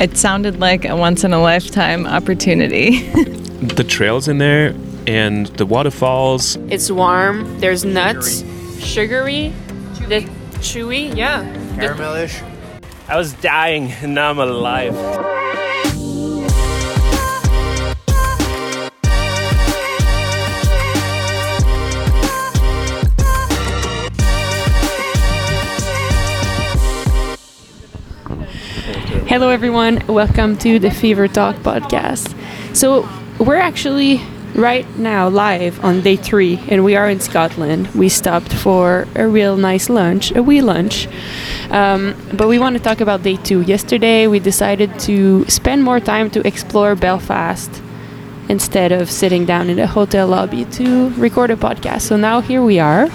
It sounded like a once in a lifetime opportunity. the trails in there and the waterfalls. It's warm. There's nuts, sugary, the chewy, yeah. Caramelish. I was dying and now I'm alive. Hello, everyone. Welcome to the Fever Talk podcast. So, we're actually right now live on day three, and we are in Scotland. We stopped for a real nice lunch, a wee lunch. Um, but we want to talk about day two. Yesterday, we decided to spend more time to explore Belfast instead of sitting down in a hotel lobby to record a podcast. So now here we are.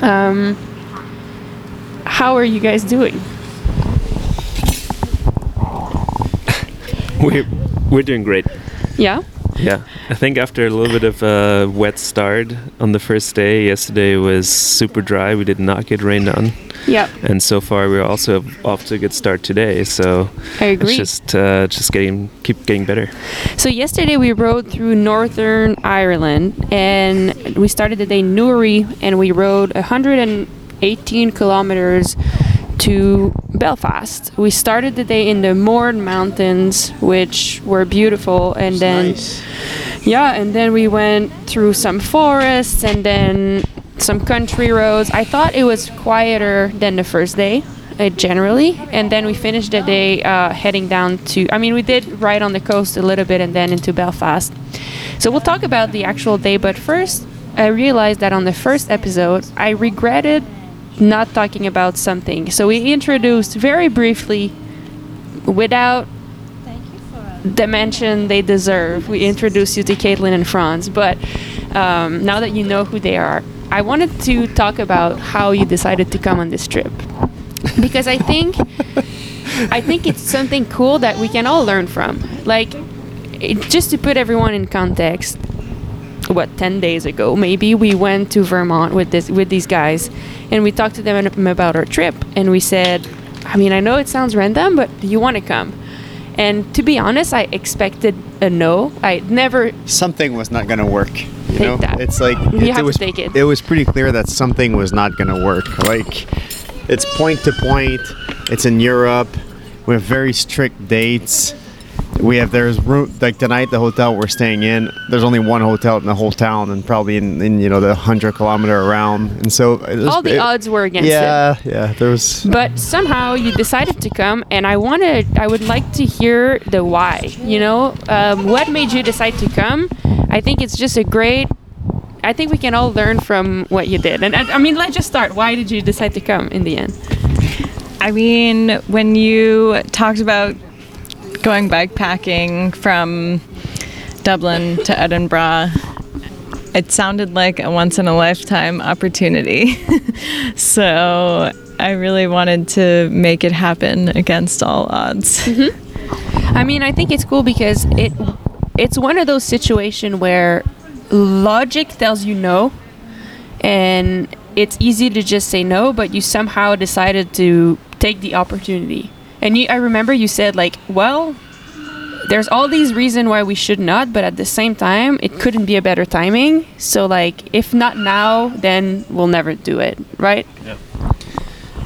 Um, how are you guys doing? We're, we're doing great. Yeah? Yeah. I think after a little bit of a wet start on the first day, yesterday was super dry. We did not get rained on. Yeah. And so far, we're also off to a good start today. So I agree. it's just uh, just getting keep getting better. So yesterday we rode through Northern Ireland and we started the day in Newry and we rode 118 kilometers to Belfast. We started the day in the Mourne Mountains, which were beautiful, and then Nice. yeah, and then we went through some forests and then some country roads. I thought it was quieter than the first day, uh, generally. And then we finished the day uh, heading down to, I mean, we did ride on the coast a little bit and then into Belfast. So we'll talk about the actual day, but first, I realized that on the first episode, I regretted not talking about something. So we introduced very briefly, without the mention they deserve. We introduced you to Caitlin and Franz, but um, now that you know who they are, I wanted to talk about how you decided to come on this trip because I think I think it's something cool that we can all learn from. Like, it, just to put everyone in context, what ten days ago maybe we went to Vermont with this with these guys, and we talked to them um, about our trip, and we said, I mean, I know it sounds random, but do you want to come? And to be honest, I expected a no. I never Something was not gonna work. You know, that. it's like You it, have to was. take it. It was pretty clear that something was not gonna work. Like, it's point to point. It's in Europe. We have very strict dates. We have there's room like tonight the hotel we're staying in. There's only one hotel in the whole town, and probably in, in you know the hundred kilometer around. And so it was- all the it- odds were against it. Yeah, yeah. There was. but somehow you decided to come and i wanted i would like to hear the why you know um, what made you decide to come i think it's just a great i think we can all learn from what you did and i, I mean let's just start why did you decide to come in the end I mean, when you talked about going bikepacking from Dublin to Edinburgh, it sounded like a once in a lifetime opportunity. so I really wanted to make it happen against all odds. Mm-hmm. i mean i think it's cool because it it's one of those situations where logic tells you no and it's easy to just say no but you somehow decided to take the opportunity and you, i remember you said like well there's all these reasons why we should not but at the same time it couldn't be a better timing so like if not now then we'll never do it right Yeah,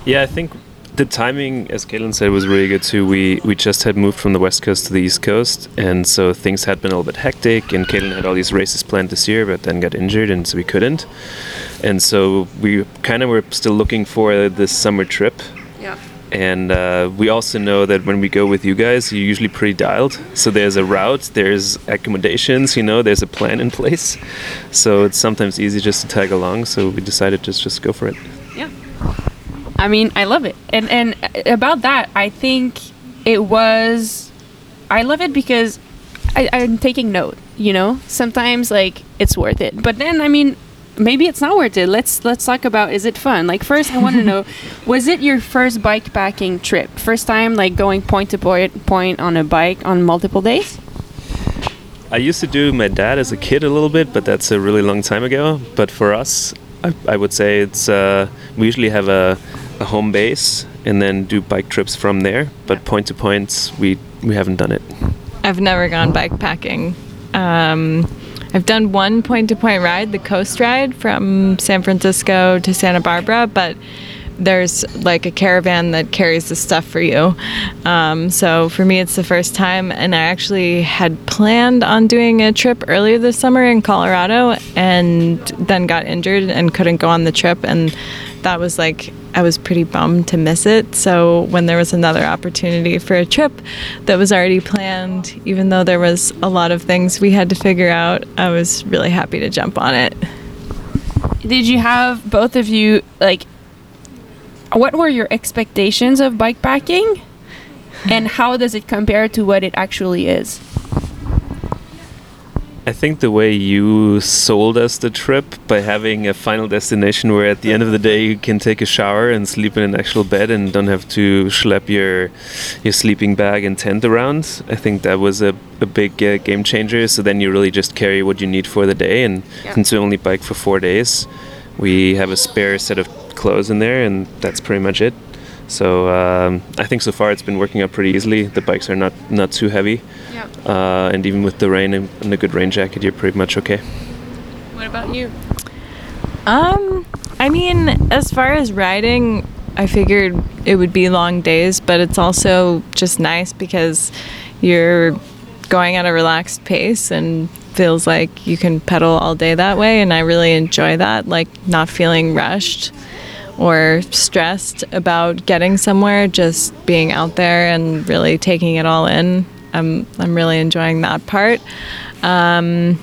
Yeah, I think the timing, as Caitlin said, was really good too. We we just had moved from the west coast to the east coast, and so things had been a little bit hectic. And Caitlin had all these races planned this year, but then got injured, and so we couldn't. And so we kind of were still looking for this summer trip. yeah And uh, we also know that when we go with you guys, you're usually pretty dialed. So there's a route, there's accommodations, you know, there's a plan in place. So it's sometimes easy just to tag along. So we decided just just go for it. Yeah. I mean, I love it. And and about that, I think it was I love it because I, I'm taking note, you know? Sometimes like it's worth it. But then I mean maybe it's not worth it. Let's let's talk about is it fun? Like first I want to know was it your first bike packing trip? First time like going point to point point on a bike on multiple days? I used to do my dad as a kid a little bit, but that's a really long time ago. But for us, I, I would say it's uh, we usually have a, a home base and then do bike trips from there. But point to points, we we haven't done it. I've never gone bike packing. Um, I've done one point to point ride, the coast ride from San Francisco to Santa Barbara, but there's like a caravan that carries the stuff for you. Um, so for me, it's the first time, and I actually had planned on doing a trip earlier this summer in Colorado, and then got injured and couldn't go on the trip, and that was like I was pretty bummed to miss it. So when there was another opportunity for a trip that was already planned, even though there was a lot of things we had to figure out, I was really happy to jump on it. Did you have both of you like? What were your expectations of bike packing, and how does it compare to what it actually is? I think the way you sold us the trip by having a final destination where at the end of the day you can take a shower and sleep in an actual bed and don't have to schlep your your sleeping bag and tent around. I think that was a, a big uh, game changer. So then you really just carry what you need for the day. And Yeah. since we only bike for four days, we have a spare set of clothes in there, and that's pretty much it. So um, I think so far it's been working out pretty easily. The bikes are not not too heavy. Yeah. Uh, and even with the rain and, and a good rain jacket, you're pretty much okay. What about you? Um, I mean, as far as riding, I figured it would be long days, but it's also just nice because you're going at a relaxed pace and feels like you can pedal all day that way and I really enjoy that, like not feeling rushed or stressed about getting somewhere, just being out there and really taking it all in. I'm I'm really enjoying that part. Um,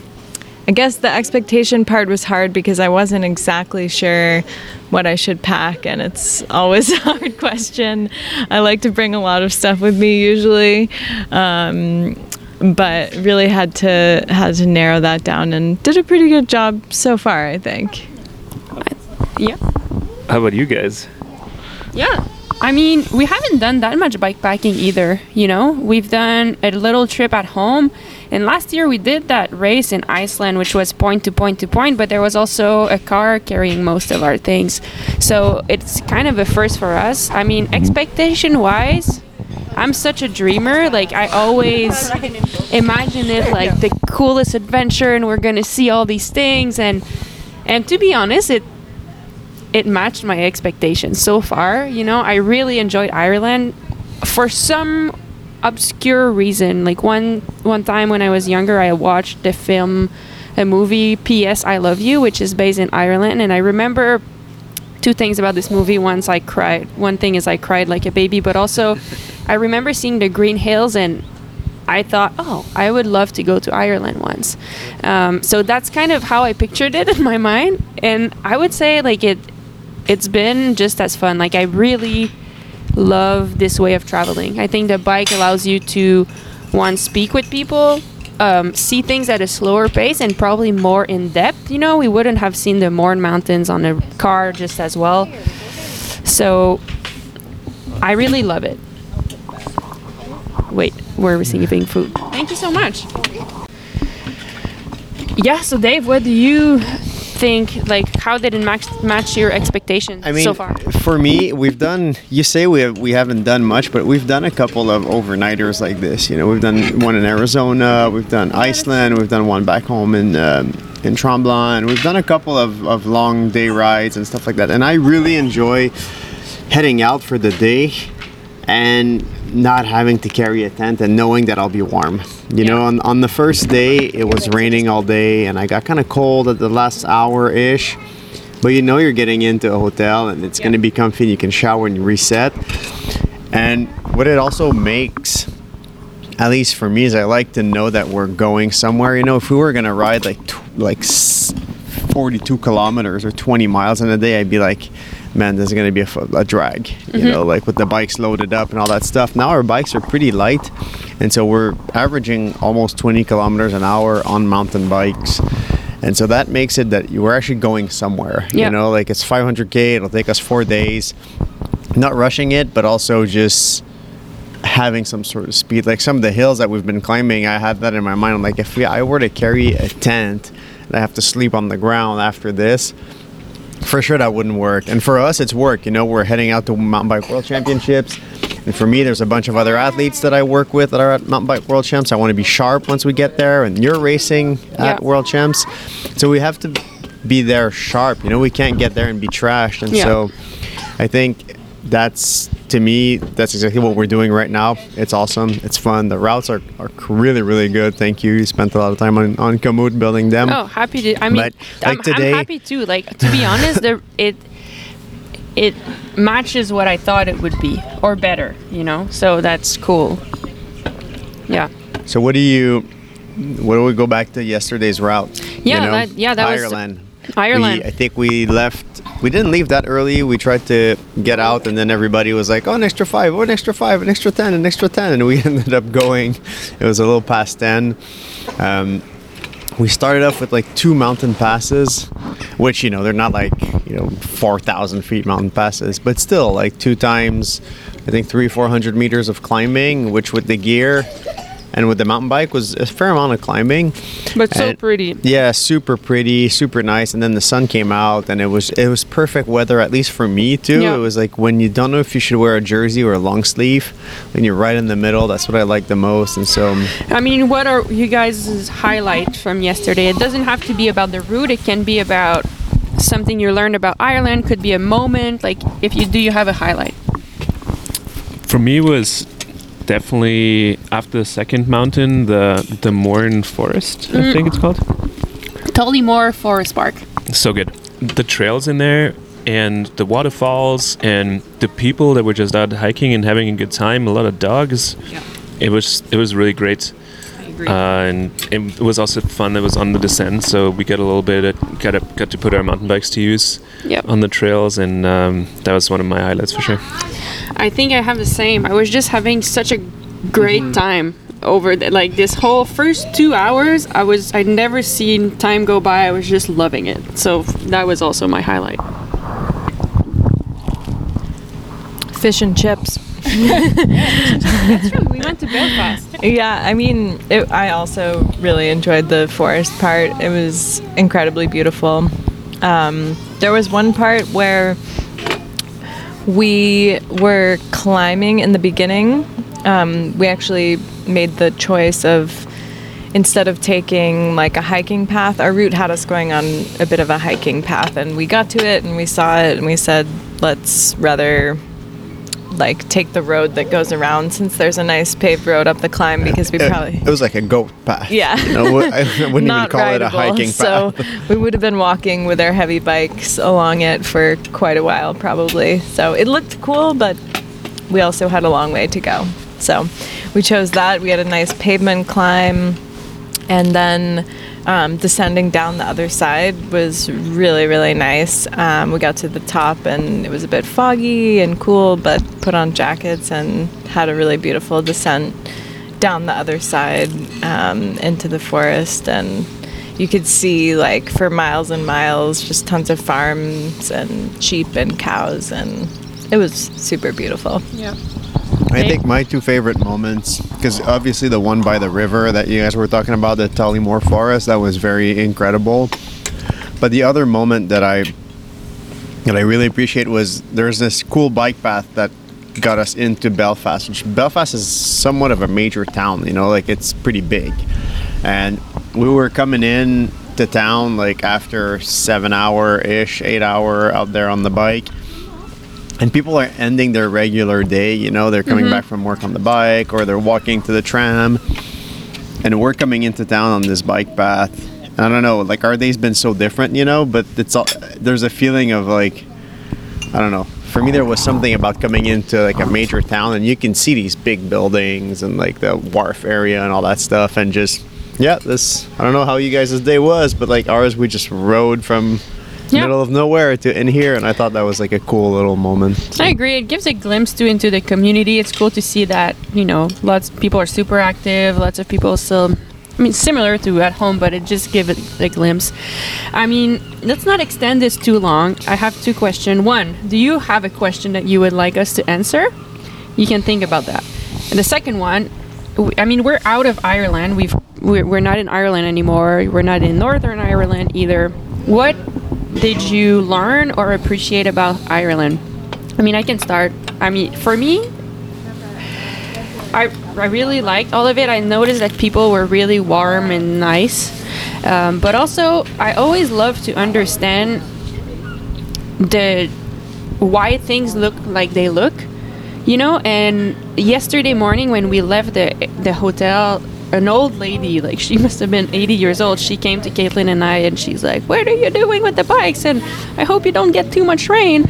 I guess the expectation part was hard because I wasn't exactly sure what I should pack, and it's always a hard question. I like to bring a lot of stuff with me usually, um, but really had to had to narrow that down and did a pretty good job so far. I think. Yeah. How about you guys? Yeah. I mean, we haven't done that much bikepacking either, you know? We've done a little trip at home. And last year we did that race in Iceland, which was point to point to point, but there was also a car carrying most of our things. So it's kind of a first for us. I mean, mm-hmm. expectation wise, I'm such a dreamer. Like, I always imagine it like the coolest adventure, and we're gonna see all these things. And, and to be honest, it it matched my expectations so far. You know, I really enjoyed Ireland for some obscure reason. Like one one time when I was younger, I watched the film, a movie P.S. I Love You, which is based in Ireland, and I remember two things about this movie. Once I cried. One thing is I cried like a baby, but also I remember seeing the Green Hills and. I thought, oh, I would love to go to Ireland once. Um, so that's kind of how I pictured it in my mind, and I would say like it, it's been just as fun. Like I really love this way of traveling. I think the bike allows you to one speak with people, um, see things at a slower pace, and probably more in depth. You know, we wouldn't have seen the Mourne Mountains on a car just as well. So I really love it. Wait, where are we're receiving food. Thank you so much. Yeah, so Dave, what do you think? Like, how did it match match your expectations I mean, so far? for me, we've done. You say we have, we haven't done much, but we've done a couple of overnighters like this. You know, we've done one in Arizona, we've done Iceland, we've done one back home in um, in Tremblant. We've done a couple of, of long day rides and stuff like that. And I really enjoy heading out for the day and not having to carry a tent and knowing that I'll be warm. You know, on, on the first day, it was raining all day and I got kind of cold at the last hour ish. But you know, you're getting into a hotel and it's going to be comfy and you can shower and reset. And what it also makes, at least for me, is I like to know that we're going somewhere. You know, if we were going to ride like, like 42 kilometers or 20 miles in a day, I'd be like, man, this is going to be a drag, you mm-hmm. know, like with the bikes loaded up and all that stuff. Now our bikes are pretty light, and so we're averaging almost 20 kilometers an hour on mountain bikes. And so that makes it that we're actually going somewhere. Yeah. You know, like it's 500k, it'll take us four days. Not rushing it, but also just having some sort of speed. Like some of the hills that we've been climbing, I had that in my mind. I'm like, if we, I were to carry a tent and I have to sleep on the ground after this, for sure that wouldn't work. And for us, it's work. You know, we're heading out to mountain bike world championships. And for me, there's a bunch of other athletes that I work with that are at mountain bike world champs. I want to be sharp once we get there. And you're racing at Yeah. world champs, so we have to be there sharp. You know, we can't get there and be trashed. And Yeah. so, I think that's to me that's exactly what we're doing right now. It's awesome. It's fun. The routes are, are really really good. Thank you. You spent a lot of time on on Komoot building them. Oh, happy to. I mean, But, I'm, like, today- I'm happy too. Like to be honest, there it it matches what I thought it would be, or better. You know, so that's cool. Yeah. So what do you? What do we go back to yesterday's route? Yeah, that- yeah, that was- Ireland. Ireland. We, I think we left. We didn't leave that early. We tried to get out, and then everybody was like, "Oh, an extra five, oh, an extra five, an extra ten, an extra 10. and we ended up going. It was a little past ten. Um, we started off with like two mountain passes, which you know they're not like you know four thousand feet mountain passes, but still like two times, I think three four hundred meters of climbing, which with the gear and with the mountain bike was a fair amount of climbing. But so And- pretty. Yeah, super pretty, super nice. And then the sun came out, and it was it was perfect weather, at least for me too. Yeah. It was like when you don't know if you should wear a jersey or a long sleeve, and you're right in the middle. That's what I like the most. And so. I mean, what are you guys' highlight from yesterday? It doesn't have to be about the route. It can be about something you learned about Ireland. Could be a moment. Like, if you do, you have a highlight. For me, was definitely after the second mountain, the the Mourne Forest, I think it's called. Tollymore Forest Park. So good. The trails in there and the waterfalls and the people that were just out hiking and having a good time. A lot of dogs. Yeah. It was it was really great. Uh, and it was also fun. It was on the descent, so we got a little bit of, got a, got to put our mountain bikes to use Yep. on the trails, and um, that was one of my highlights for sure. I think I have the same. I was just having such a great time over the, like this whole first two hours. I was I'd never seen time go by. I was just loving it. So that was also my highlight. Fish and chips. That's true. we went to Belfast. Yeah, I mean, it, I also really enjoyed the forest part. It was incredibly beautiful. Um, there was one part where we were climbing in the beginning. Um, we actually made the choice of instead of taking like a hiking path, our route had us going on a bit of a hiking path, and we got to it and we saw it and we said, let's rather like take the road that goes around since there's a nice paved road up the climb because we It, probably it was like a goat path. Yeah. You know, I wouldn't even not call it a rideable, hiking so we would have been walking with our heavy bikes along it for quite a while probably. So it looked cool but we also had a long way to go. So we chose that. We had a nice pavement climb. And then um, descending down the other side was really really nice. Um, we got to the top and it was a bit foggy and cool but put on jackets and had a really beautiful descent down the other side um, into the forest. And you could see like for miles and miles just tons of farms and sheep and cows. And it was super beautiful. Yeah. I think my two favorite moments, because obviously the one by the river that you guys were talking about, the Tollymore Forest, that was very incredible. But the other moment that I that I really appreciate was there's this cool bike path that got us into Belfast, which Belfast is somewhat of a major town, you know, like it's pretty big. And we were coming in to town like after seven hour ish, eight hour out there on the bike and people are ending their regular day you know they're coming mm-hmm. back from work on the bike or they're walking to the tram. And we're coming into town on this bike path. And i don't know like our day's been so different you know but it's all there's a feeling of like i don't know. For me there was something about coming into like a major town and you can see these big buildings and like the wharf area and all that stuff and just yeah this i don't know how you guys' day was but like ours we just rode from Yeah. middle of nowhere to in here and i thought that was like a cool little moment I agree. It gives a glimpse to into the community. It's cool to see that you know lots of people are super active. Lots of people still. I mean, similar to at home, but it just gives it a glimpse. I mean, let's not extend this too long. I have two questions. One, do you have a question that you would like us to answer? You can think about that. And the second one, I mean, we're out of Ireland. We've we're, we're not in Ireland anymore. We're not in Northern Ireland either. What did you learn or appreciate about Ireland? I mean, I can start. I mean, for me, I, I really liked all of it. I noticed that people were really warm and nice. Um, but also, I always love to understand the why things look like they look, you know. And yesterday morning, when we left the the hotel, an old lady, like she must have been 80 years old, she came to Caitlin and I, and she's like, "What are you doing with the bikes? And I hope you don't get too much rain."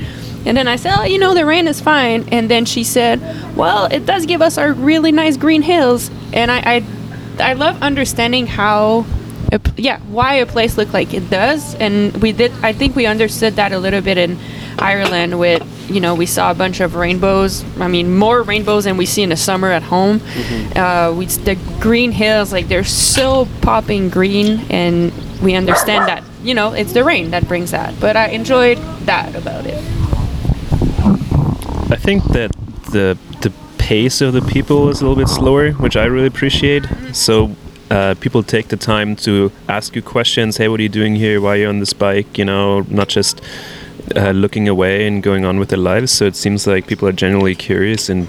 And then I said, oh, you know, the rain is fine. And then she said, well, it does give us our really nice green hills. And I, I, I love understanding how, a yeah, why a place look like it does. And we did, I think we understood that a little bit in Ireland with, you know, we saw a bunch of rainbows. I mean, more rainbows than we see in the summer at home. Uh, we, the green hills, like they're so popping green. And we understand that, you know, it's the rain that brings that. But I enjoyed that about it. I think that the the pace of the people is a little bit slower, which I really appreciate. So uh, people take the time to ask you questions. Hey, what are you doing here? Why are you on this bike? You know, not just uh, looking away and going on with their lives. So it seems like people are generally curious and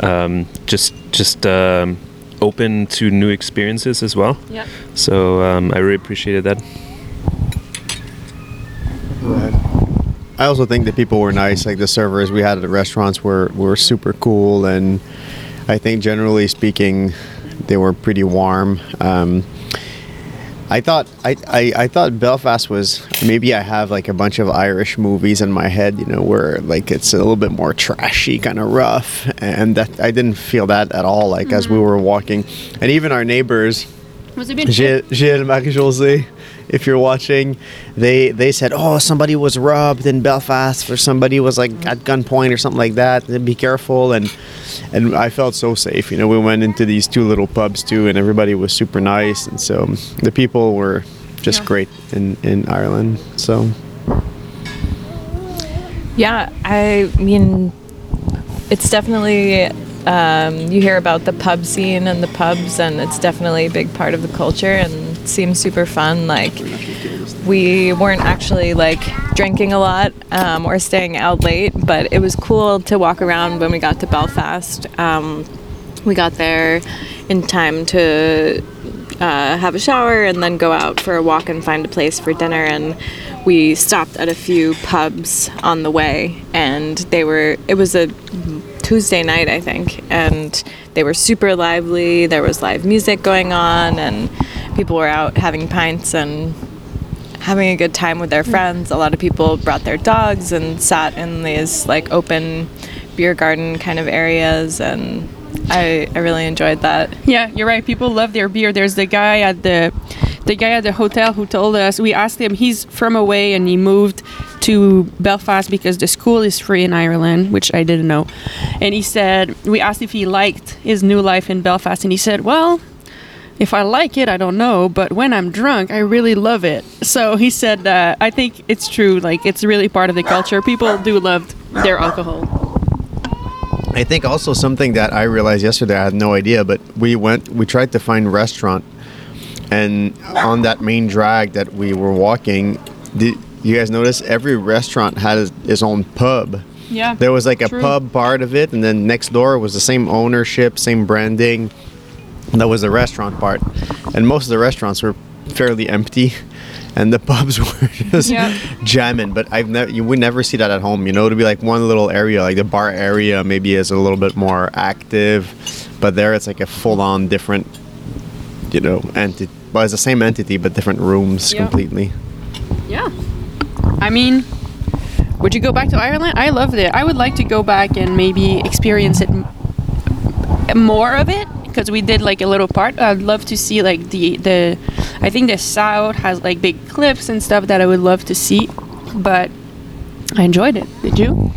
um, just just um, open to new experiences as well. Yeah. So um, I really appreciated that. I also think that people were nice. Like the servers we had at the restaurants were were super cool, and I think generally speaking, they were pretty warm. Um, I thought I, I, I thought Belfast was maybe I have like a bunch of Irish movies in my head, you know, where like it's a little bit more trashy, kind of rough, and that I didn't feel that at all. Like as we mm-hmm. were walking, and even our neighbors, Was it been Gilles, Gilles Marie José, if you're watching, they they said, oh, somebody was robbed in Belfast, or somebody was like at gunpoint or something like that. Be careful, and and I felt so safe. You know, we went into these two little pubs too, and everybody was super nice, and so the people were just Yeah. great in in Ireland. So Yeah, I mean, it's definitely. Um, you hear about the pub scene and the pubs, and it's definitely a big part of the culture and it seems super fun. Like, we weren't actually like drinking a lot um, or staying out late, but it was cool to walk around when we got to Belfast. Um, we got there in time to uh, have a shower and then go out for a walk and find a place for dinner. And we stopped at a few pubs on the way, and they were, it was a Tuesday night, I think, and they were super lively. There was live music going on, and people were out having pints and having a good time with their mm. friends. A lot of people brought their dogs and sat in these like open beer garden kind of areas, and I, I really enjoyed that. Yeah, you're right. People love their beer. There's the guy at the the guy at the hotel who told us we asked him he's from away and he moved to Belfast because the school is free in Ireland, which I didn't know. And he said we asked if he liked his new life in Belfast and he said, "Well, if I like it, I don't know, but when I'm drunk, I really love it." So he said that I think it's true like it's really part of the culture. People do love their alcohol. I think also something that I realized yesterday, I had no idea, but we went, we tried to find restaurant, and on that main drag that we were walking, did you guys notice every restaurant had his own pub? Yeah. There was like a True. pub part of it, and then next door was the same ownership, same branding. That was the restaurant part, and most of the restaurants were fairly empty, and the pubs were just Yeah. jamming. But I've never, you would never see that at home. You know, to be like one little area, like the bar area, maybe is a little bit more active, but there it's like a full-on different, you know, entity. Well, it's the same entity, but different rooms Yeah. completely. Yeah. I mean, would you go back to Ireland? I loved it. I would like to go back and maybe experience it m- more of it because we did like a little part. I'd love to see like the the I think the south has like big cliffs and stuff that I would love to see, but I enjoyed it. Did you?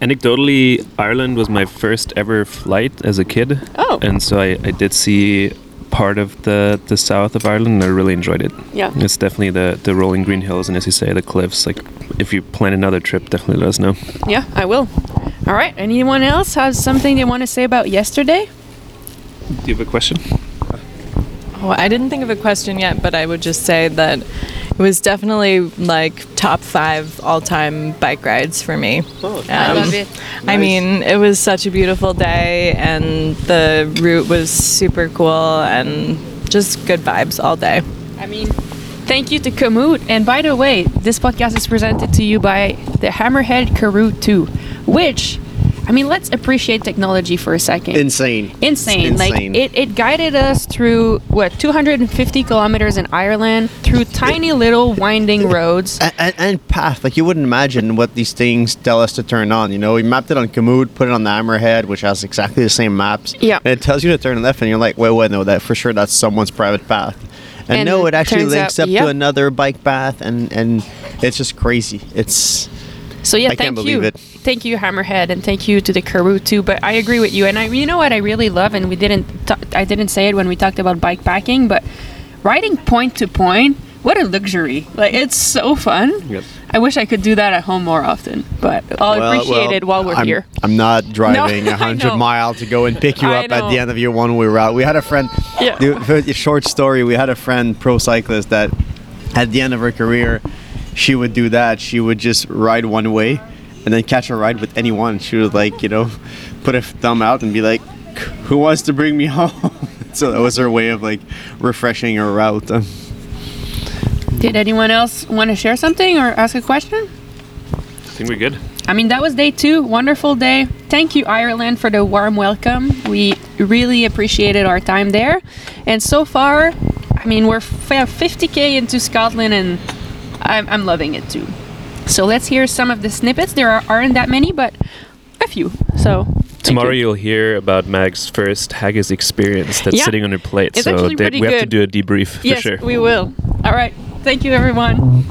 Anecdotally, Ireland was my first ever flight as a kid. Oh. And so I, I did see part of the, the south of Ireland and I really enjoyed it. Yeah. It's definitely the, the rolling green hills and as you say, the cliffs. Like if you plan another trip, definitely let us know. Yeah, I will. All right. Anyone else has something they want to say about yesterday? Do you have a question? Oh, I didn't think of a question yet, but I would just say that it was definitely like top five all-time bike rides for me. Oh, I Um, love it. I mean, it was such a beautiful day, and the route was super cool, and just good vibes all day. I mean, thank you to Komoot. And by the way, this podcast is presented to you by the Hammerhead Karoo 2, which, I mean, let's appreciate technology for a second. Insane. insane. It's Like insane. it, it guided us through what 250 kilometers in Ireland through tiny little winding roads. and, and, and path like you wouldn't imagine what these things tell us to turn on you know we mapped it on Komoot put it on the Hammerhead which has exactly the same maps Yeah. and it tells you to turn left and you're like wait wait no that for sure that's someone's private path and, And no it it actually links out- up yep. to another bike path and and it's just crazy it's So yeah, I thank you, thank you, Hammerhead, and thank you to the Karoo too. But I agree with you, and I, you know what I really love, and we didn't, t- I didn't say it when we talked about bike packing, but riding point to point, what a luxury! Like it's so fun. Yep. I wish I could do that at home more often, but I'll well- appreciate well, it while we're I'm, here. I'm not driving No, 100 mile to go and pick you up at the end of your one way route. We had a friend, Yeah. the- a short story, we had a friend, pro cyclist, that at the end of her career, she would do that. She would just ride one way and then catch a ride with anyone. She would, like, you know, put a thumb out and be like, who wants to bring me home? so that was her way of, like, refreshing her route. Did anyone else want to share something or ask a question? I think we're good. I mean, that was day two. Wonderful day. Thank you, Ireland, for the warm welcome. We really appreciated our time there. And so far, I mean, we're 50k into Scotland, and I'm, I'm loving it too. So let's hear some of the snippets. There are, aren't that many, but a few. So Tomorrow you. you'll hear about Mag's first haggis experience that's Yeah. sitting on her plate. It's so actually that pretty we have to do a debrief for yes, sure. we will. All right. Thank you, everyone.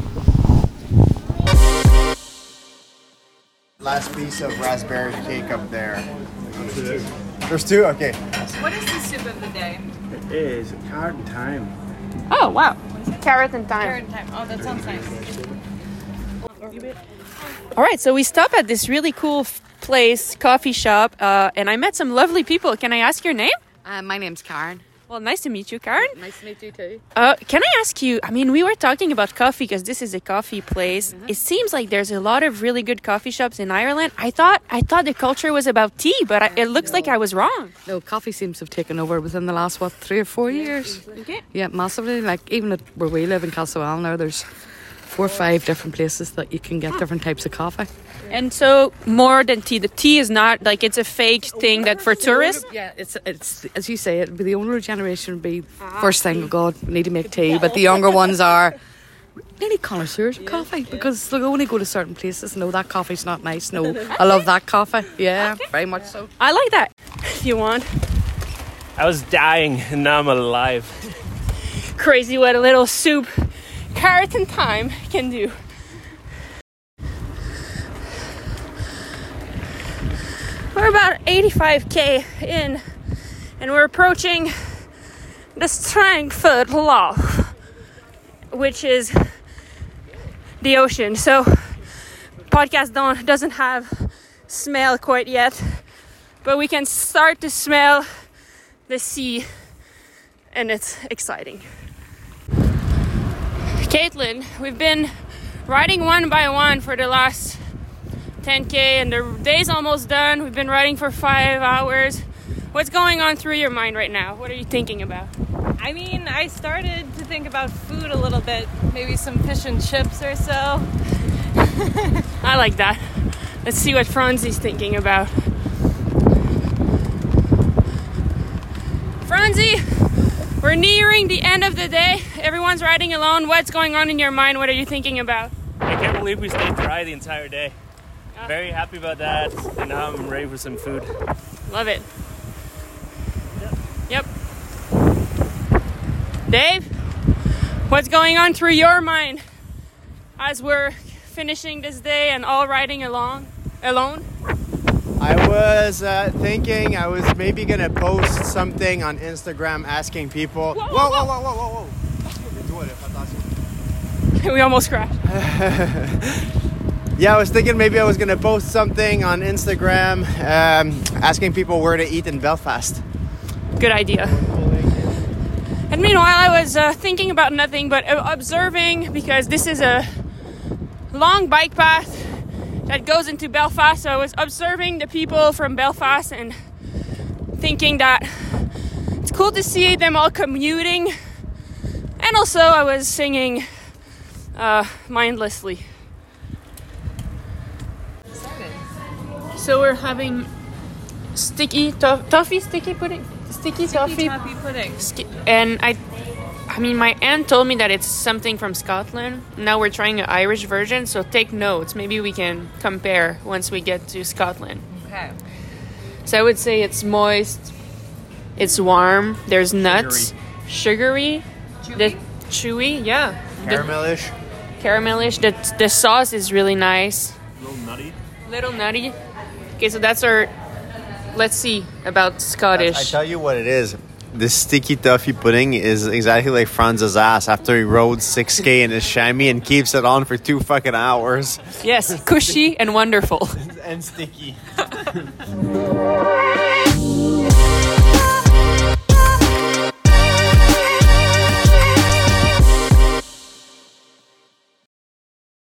Last piece of raspberry cake up there. There's two? Okay. What is the soup of the day? It is card and thyme. Oh, wow. Carrot and thyme. time. Oh, that sounds nice. All right, so we stop at this really cool f- place, coffee shop, uh, and I met some lovely people. Can I ask your name? Uh, my name's Karen. Well, nice to meet you, Karen. Nice to meet you too. Uh, can I ask you? I mean, we were talking about coffee because this is a coffee place. It seems like there's a lot of really good coffee shops in Ireland. I thought I thought the culture was about tea, but I, it looks like I was wrong. No, coffee seems to have taken over within the last what three or four years. Okay. Yeah, massively. Like even at where we live in Castlewell now, there's four or five different places that you can get different types of coffee. And so more than tea, the tea is not like it's a fake thing that for tourists. Yeah, it's it's as you say, it. The older generation would be first thing. Oh God, we need to make tea. But the younger ones are nearly connoisseurs of coffee because they only go to certain places. No, that coffee's not nice. No, I love that coffee. Yeah, very much so. I like that. If you want I was dying and now I'm alive. crazy what a little soup, carrot and thyme can do. We're about 85k in, and we're approaching the Strangford Lough, which is the ocean. So, podcast don't doesn't have smell quite yet, but we can start to smell the sea, and it's exciting. Caitlin, we've been riding one by one for the last 10k, and the day's almost done. We've been riding for five hours. What's going on through your mind right now? What are you thinking about? I mean, I started to think about food a little bit. Maybe some fish and chips or so. I like that. Let's see what Franzi's thinking about. Franzi, we're nearing the end of the day. Everyone's riding alone. What's going on in your mind? What are you thinking about? I can't believe we stayed dry the entire day. Very happy about that, and now I'm ready for some food. Love it. Yep. yep. Dave, what's going on through your mind as we're finishing this day and all riding along alone? I was uh, thinking I was maybe gonna post something on Instagram asking people. Whoa, whoa, whoa, whoa, whoa, whoa! we almost crashed. Yeah, I was thinking maybe I was gonna post something on Instagram um, asking people where to eat in Belfast. Good idea. And meanwhile, I was uh, thinking about nothing but observing because this is a long bike path that goes into Belfast. So I was observing the people from Belfast and thinking that it's cool to see them all commuting. And also, I was singing uh, mindlessly. So we're having sticky to- toffee sticky pudding, sticky, toffee, pudding. ski- and I, I mean, my aunt told me that it's something from Scotland. Now we're trying an Irish version, so take notes. Maybe we can compare once we get to Scotland. Okay. So I would say it's moist, it's warm. There's nuts, sugary, the chewy, yeah, the Caramelish. caramelish. The the sauce is really nice. A little nutty. little nutty. Okay, so that's our. Let's see about Scottish. I tell you what it is. This sticky toffee pudding is exactly like Franz's ass after he rode 6k in his chamois and keeps it on for two fucking hours. Yes, cushy and wonderful. And sticky.